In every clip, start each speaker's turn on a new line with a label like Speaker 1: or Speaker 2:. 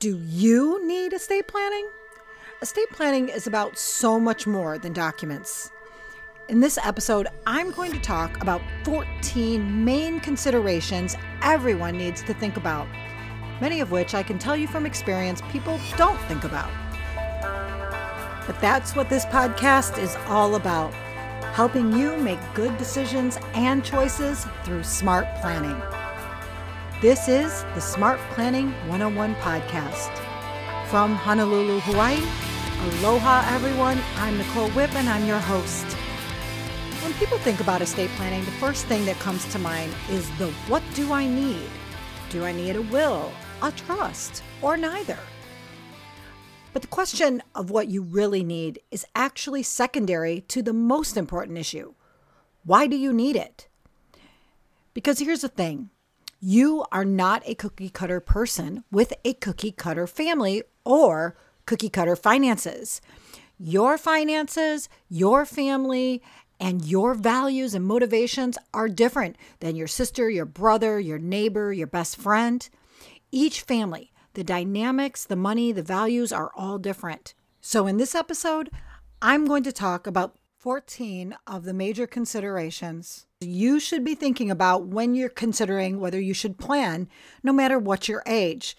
Speaker 1: Do you need estate planning? Estate planning is about so much more than documents. In this episode, I'm going to talk about 14 main considerations everyone needs to think about, many of which I can tell you from experience people don't think about. But that's what this podcast is all about helping you make good decisions and choices through smart planning. This is the Smart Planning 101 podcast. From Honolulu, Hawaii, aloha everyone. I'm Nicole Whip and I'm your host. When people think about estate planning, the first thing that comes to mind is the what do I need? Do I need a will, a trust, or neither? But the question of what you really need is actually secondary to the most important issue. Why do you need it? Because here's the thing you are not a cookie cutter person with a cookie cutter family or cookie cutter finances. Your finances, your family, and your values and motivations are different than your sister, your brother, your neighbor, your best friend. Each family, the dynamics, the money, the values are all different. So, in this episode, I'm going to talk about 14 of the major considerations you should be thinking about when you're considering whether you should plan, no matter what your age.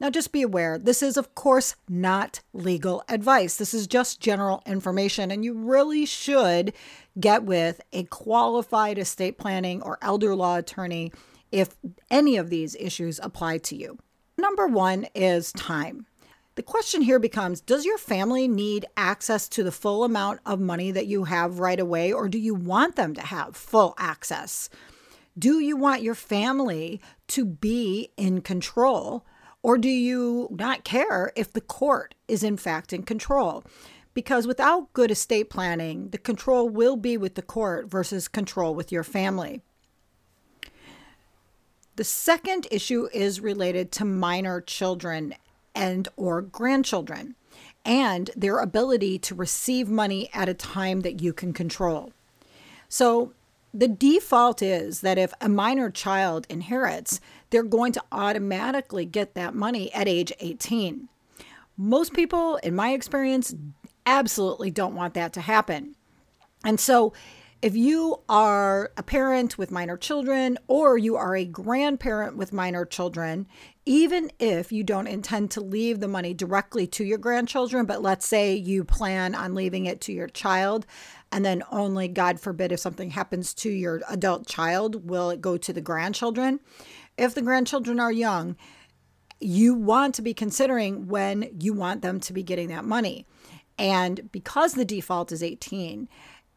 Speaker 1: Now, just be aware, this is, of course, not legal advice. This is just general information, and you really should get with a qualified estate planning or elder law attorney if any of these issues apply to you. Number one is time. The question here becomes Does your family need access to the full amount of money that you have right away, or do you want them to have full access? Do you want your family to be in control, or do you not care if the court is in fact in control? Because without good estate planning, the control will be with the court versus control with your family. The second issue is related to minor children and or grandchildren and their ability to receive money at a time that you can control. So the default is that if a minor child inherits, they're going to automatically get that money at age 18. Most people, in my experience, absolutely don't want that to happen. And so if you are a parent with minor children or you are a grandparent with minor children, even if you don't intend to leave the money directly to your grandchildren, but let's say you plan on leaving it to your child, and then only, God forbid, if something happens to your adult child, will it go to the grandchildren? If the grandchildren are young, you want to be considering when you want them to be getting that money. And because the default is 18,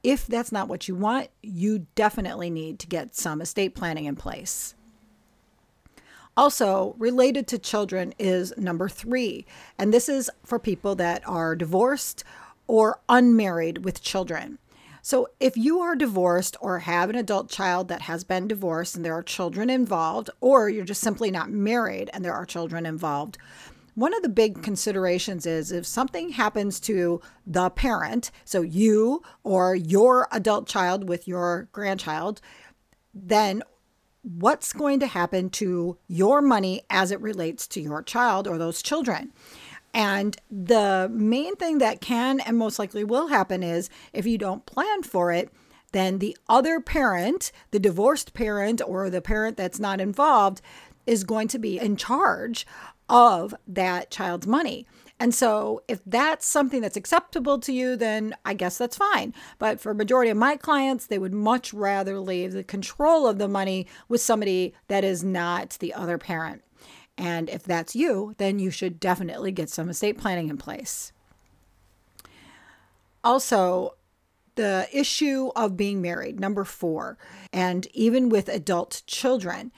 Speaker 1: if that's not what you want, you definitely need to get some estate planning in place. Also, related to children is number three, and this is for people that are divorced or unmarried with children. So, if you are divorced or have an adult child that has been divorced and there are children involved, or you're just simply not married and there are children involved, one of the big considerations is if something happens to the parent, so you or your adult child with your grandchild, then what's going to happen to your money as it relates to your child or those children? And the main thing that can and most likely will happen is if you don't plan for it, then the other parent, the divorced parent or the parent that's not involved, is going to be in charge of that child's money. And so if that's something that's acceptable to you, then I guess that's fine. But for a majority of my clients, they would much rather leave the control of the money with somebody that is not the other parent. And if that's you, then you should definitely get some estate planning in place. Also, the issue of being married, number four, and even with adult children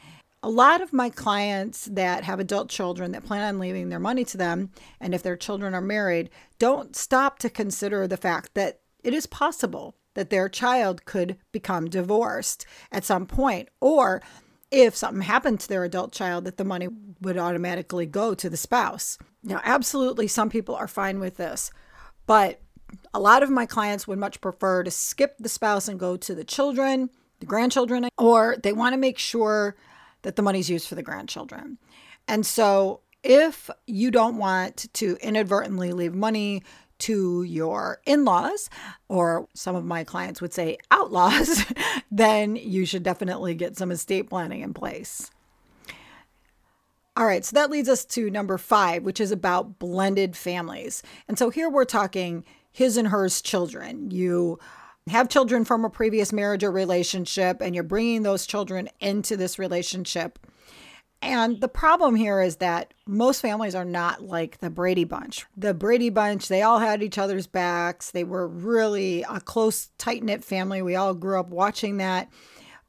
Speaker 1: a lot of my clients that have adult children that plan on leaving their money to them, and if their children are married, don't stop to consider the fact that it is possible that their child could become divorced at some point, or if something happened to their adult child, that the money would automatically go to the spouse. Now, absolutely, some people are fine with this, but a lot of my clients would much prefer to skip the spouse and go to the children, the grandchildren, or they want to make sure that the money's used for the grandchildren. And so if you don't want to inadvertently leave money to your in laws, or some of my clients would say outlaws, then you should definitely get some estate planning in place. All right, so that leads us to number five, which is about blended families. And so here we're talking his and hers children. You have children from a previous marriage or relationship, and you're bringing those children into this relationship. And the problem here is that most families are not like the Brady Bunch. The Brady Bunch, they all had each other's backs. They were really a close, tight knit family. We all grew up watching that.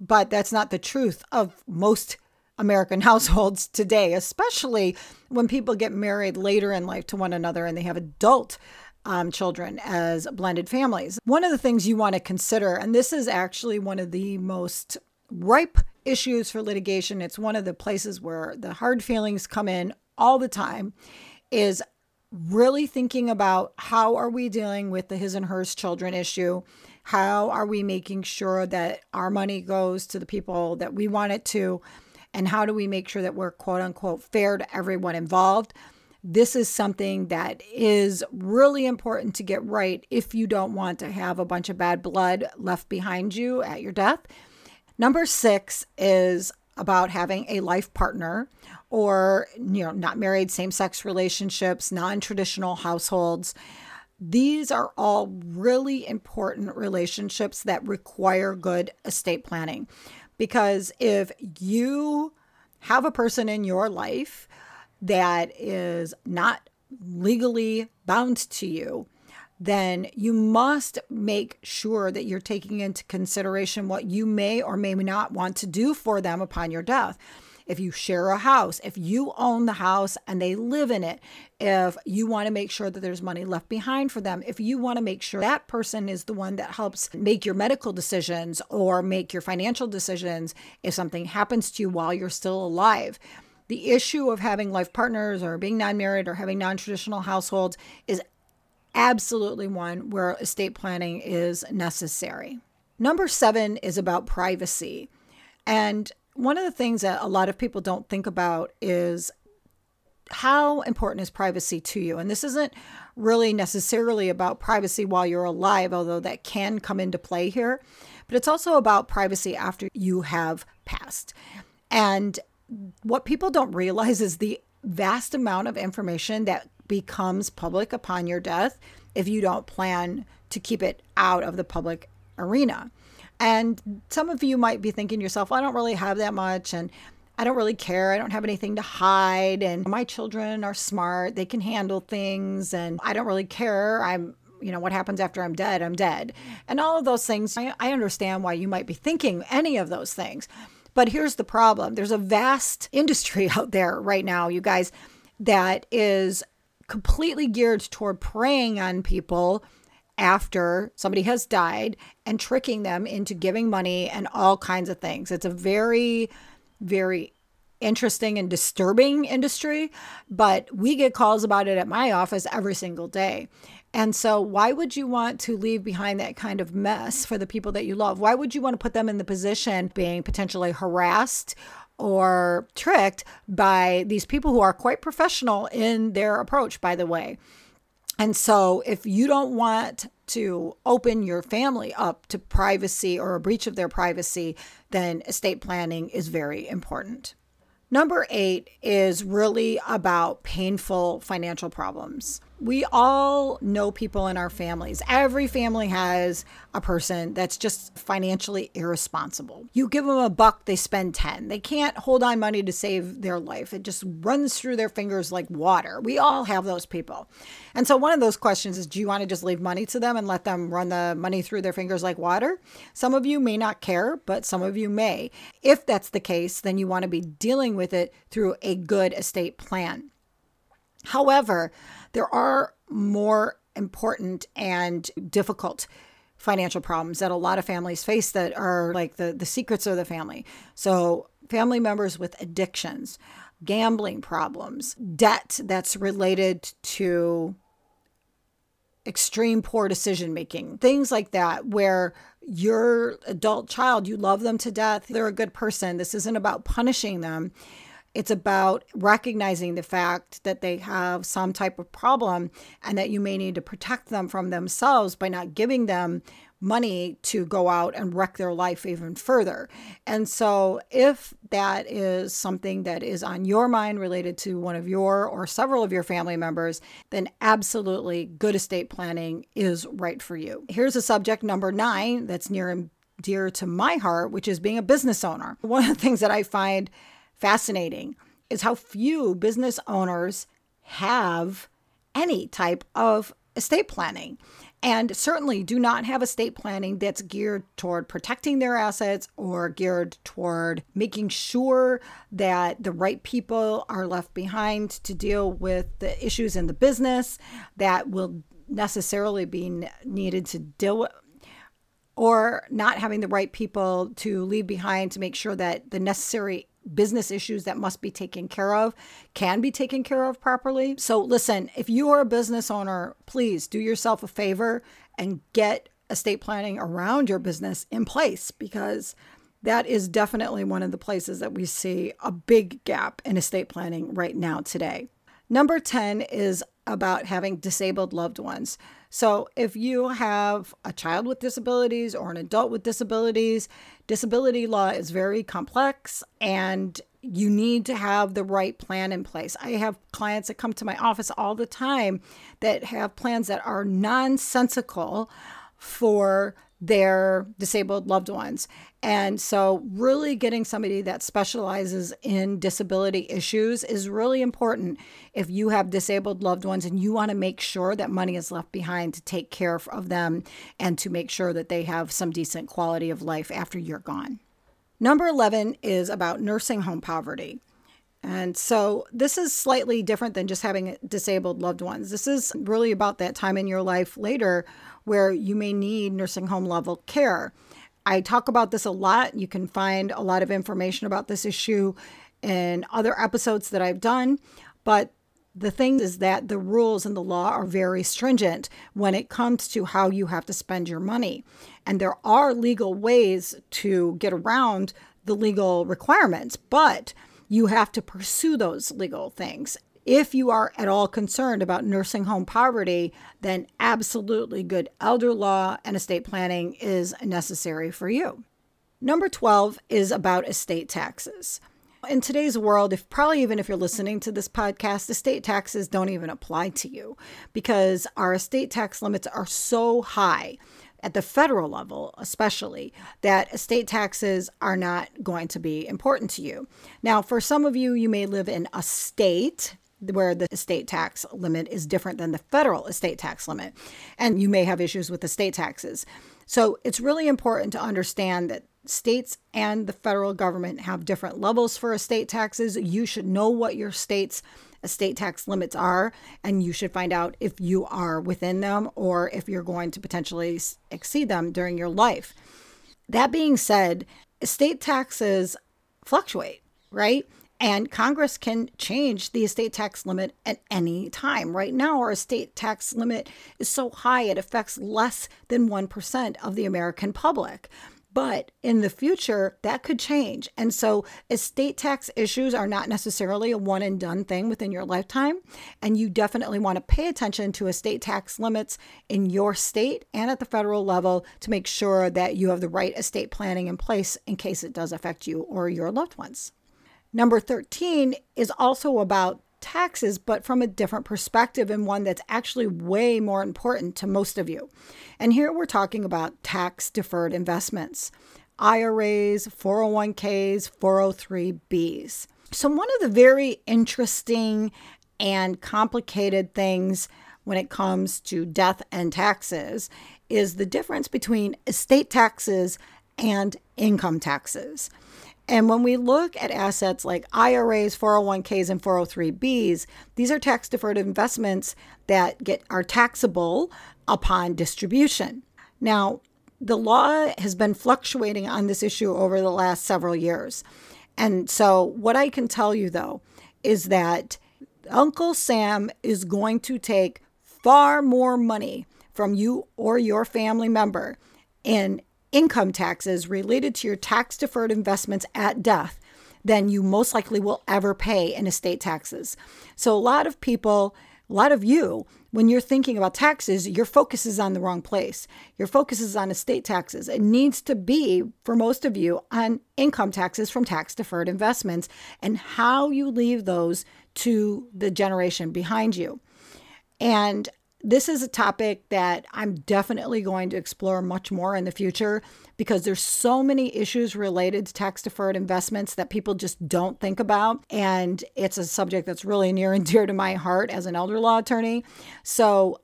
Speaker 1: But that's not the truth of most American households today, especially when people get married later in life to one another and they have adult um, children as blended families. One of the things you want to consider, and this is actually one of the most ripe issues for litigation, it's one of the places where the hard feelings come in all the time, is really thinking about how are we dealing with the his and hers children issue how are we making sure that our money goes to the people that we want it to and how do we make sure that we're quote unquote fair to everyone involved? This is something that is really important to get right if you don't want to have a bunch of bad blood left behind you at your death. Number six is about having a life partner or you know not married same-sex relationships non-traditional households these are all really important relationships that require good estate planning because if you have a person in your life that is not legally bound to you, then you must make sure that you're taking into consideration what you may or may not want to do for them upon your death if you share a house, if you own the house and they live in it, if you want to make sure that there's money left behind for them, if you want to make sure that person is the one that helps make your medical decisions or make your financial decisions if something happens to you while you're still alive. The issue of having life partners or being non married or having non traditional households is absolutely one where estate planning is necessary. Number seven is about privacy. And one of the things that a lot of people don't think about is how important is privacy to you? And this isn't really necessarily about privacy while you're alive, although that can come into play here, but it's also about privacy after you have passed. And what people don't realize is the vast amount of information that becomes public upon your death if you don't plan to keep it out of the public arena. And some of you might be thinking yourself, well, I don't really have that much and I don't really care. I don't have anything to hide and my children are smart. They can handle things and I don't really care. I'm you know what happens after I'm dead, I'm dead. And all of those things, I, I understand why you might be thinking any of those things. But here's the problem there's a vast industry out there right now, you guys, that is completely geared toward preying on people after somebody has died and tricking them into giving money and all kinds of things. It's a very, very interesting and disturbing industry, but we get calls about it at my office every single day. And so, why would you want to leave behind that kind of mess for the people that you love? Why would you want to put them in the position being potentially harassed or tricked by these people who are quite professional in their approach, by the way? And so, if you don't want to open your family up to privacy or a breach of their privacy, then estate planning is very important. Number eight is really about painful financial problems we all know people in our families. Every family has a person that's just financially irresponsible. You give them a buck, they spend 10. They can't hold on money to save their life. It just runs through their fingers like water. We all have those people. And so, one of those questions is do you want to just leave money to them and let them run the money through their fingers like water? Some of you may not care, but some of you may. If that's the case, then you want to be dealing with it through a good estate plan. However, there are more important and difficult financial problems that a lot of families face that are like the, the secrets of the family. So, family members with addictions, gambling problems, debt that's related to extreme poor decision making, things like that, where your adult child, you love them to death, they're a good person. This isn't about punishing them It's about recognizing the fact that they have some type of problem and that you may need to protect them from themselves by not giving them money to go out and wreck their life even further. And so, if that is something that is on your mind related to one of your or several of your family members, then absolutely good estate planning is right for you. Here's a subject number nine that's near and dear to my heart, which is being a business owner. One of the things that I find fascinating is how few business owners have any type of estate planning and certainly do not have estate planning that's geared toward protecting their assets or geared toward making sure that the right people are left behind to deal with the issues in the business that will necessarily be needed to deal with or not having the right people to leave behind to make sure that the necessary business issues that must be taken care of can be taken care of properly. So, listen, if you are a business owner, please do yourself a favor and get estate planning around your business in place because that is definitely one of the places that we see a big gap in estate planning right now today. Number 10 is about having disabled loved ones. So, if you have a child with disabilities or an adult with disabilities, disability law is very complex and you need to have the right plan in place. I have clients that come to my office all the time that have plans that are nonsensical for their disabled loved ones. And so, really getting somebody that specializes in disability issues is really important if you have disabled loved ones and you want to make sure that money is left behind to take care of them and to make sure that they have some decent quality of life after you're gone. Number 11 is about nursing home poverty. And so this is slightly different than just having disabled loved ones. This is really about that time in your life later where you may need nursing home level care. I talk about this a lot. You can find a lot of information about this issue in other episodes that I've done. But the thing is that the rules and the law are very stringent when it comes to how you have to spend your money. And there are legal ways to get around the legal requirements, but you have to pursue those legal things. If you are at all concerned about nursing home poverty, then absolutely good elder law and estate planning is necessary for you. Number 12 is about estate taxes. In today's world, if probably even if you're listening to this podcast, estate taxes don't even apply to you because our estate tax limits are so high at the federal level, especially, that estate taxes are not going to be important to you. Now, for some of you, you may live in a state where the estate tax limit is different than the federal estate tax limit. And you may have issues with estate taxes. So it's really important to understand that states and the federal government have different levels for estate taxes. You should know what your state's estate tax limits are, and you should find out if you are within them or if you're going to potentially exceed them during your life. That being said, estate taxes fluctuate, right? And Congress can change the estate tax limit at any time. Right now, our estate tax limit is so high, it affects less than 1% of the American public. But in the future, that could change. And so, estate tax issues are not necessarily a one and done thing within your lifetime. And you definitely want to pay attention to estate tax limits in your state and at the federal level to make sure that you have the right estate planning in place in case it does affect you or your loved ones. Number 13 is also about taxes, but from a different perspective and one that's actually way more important to most of you. And here we're talking about tax deferred investments IRAs, 401ks, 403bs. So, one of the very interesting and complicated things when it comes to death and taxes is the difference between estate taxes and income taxes. And when we look at assets like IRAs, 401ks, and 403bs, these are tax deferred investments that get are taxable upon distribution. Now, the law has been fluctuating on this issue over the last several years. And so, what I can tell you though is that Uncle Sam is going to take far more money from you or your family member in income taxes related to your tax deferred investments at death than you most likely will ever pay in estate taxes. So, a lot of people, a lot of you, when you're thinking about taxes, your focus is on the wrong place. Your focus is on estate taxes. It needs to be, for most of you, on income taxes from tax deferred investments and how you leave those to the generation behind you. And this is a topic that I'm definitely going to explore much more in the future because there's so many issues related to tax deferred investments that people just don't think about and it's a subject that's really near and dear to my heart as an elder law attorney. So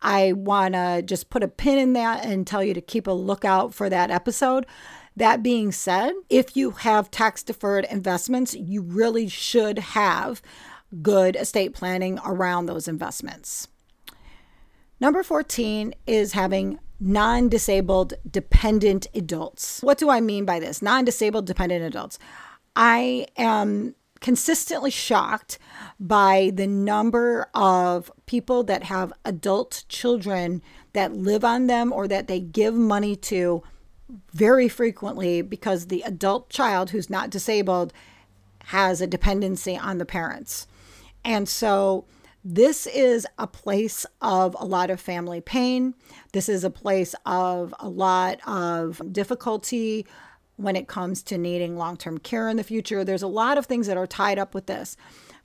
Speaker 1: I want to just put a pin in that and tell you to keep a lookout for that episode. That being said, if you have tax deferred investments, you really should have good estate planning around those investments. Number 14 is having non disabled dependent adults. What do I mean by this? Non disabled dependent adults. I am consistently shocked by the number of people that have adult children that live on them or that they give money to very frequently because the adult child who's not disabled has a dependency on the parents. And so this is a place of a lot of family pain. This is a place of a lot of difficulty when it comes to needing long term care in the future. There's a lot of things that are tied up with this.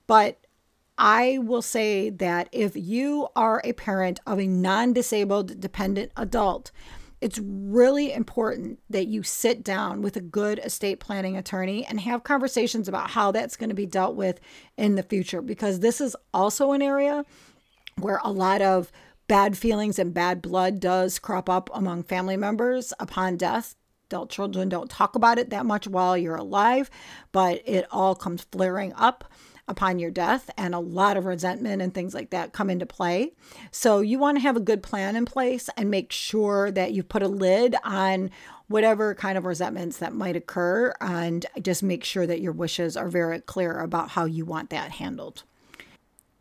Speaker 1: But I will say that if you are a parent of a non disabled dependent adult, it's really important that you sit down with a good estate planning attorney and have conversations about how that's going to be dealt with in the future because this is also an area where a lot of bad feelings and bad blood does crop up among family members upon death. Adult children don't talk about it that much while you're alive, but it all comes flaring up upon your death, and a lot of resentment and things like that come into play. So, you want to have a good plan in place and make sure that you put a lid on whatever kind of resentments that might occur, and just make sure that your wishes are very clear about how you want that handled.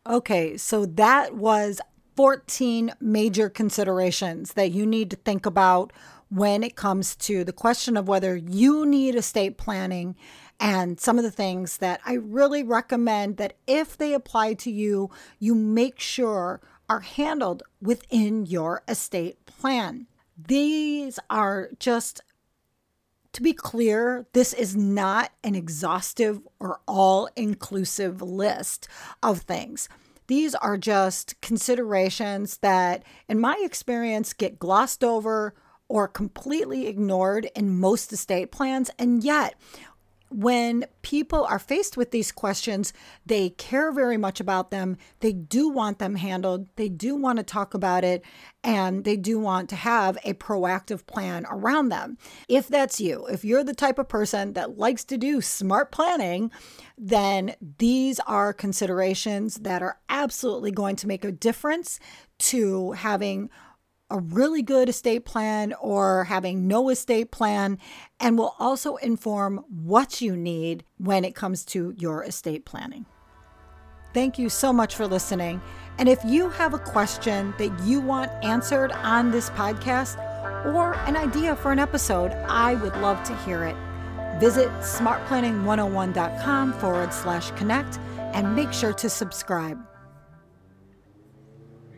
Speaker 1: Okay, so that was 14 major considerations that you need to think about when it comes to the question of whether you need estate planning and some of the things that I really recommend that if they apply to you, you make sure are handled within your estate plan. These are just to be clear, this is not an exhaustive or all inclusive list of things. These are just considerations that, in my experience, get glossed over or completely ignored in most estate plans. And yet, when people are faced with these questions, they care very much about them. They do want them handled. They do want to talk about it. And they do want to have a proactive plan around them. If that's you, if you're the type of person that likes to do smart planning, then these are considerations that are absolutely going to make a difference to having a really good estate plan or having no estate plan, and will also inform what you need when it comes to your estate planning. Thank you so much for listening. And if you have a question that you want answered on this podcast or an idea for an episode, I would love to hear it. Visit smartplanning101.com forward slash connect and make sure to subscribe.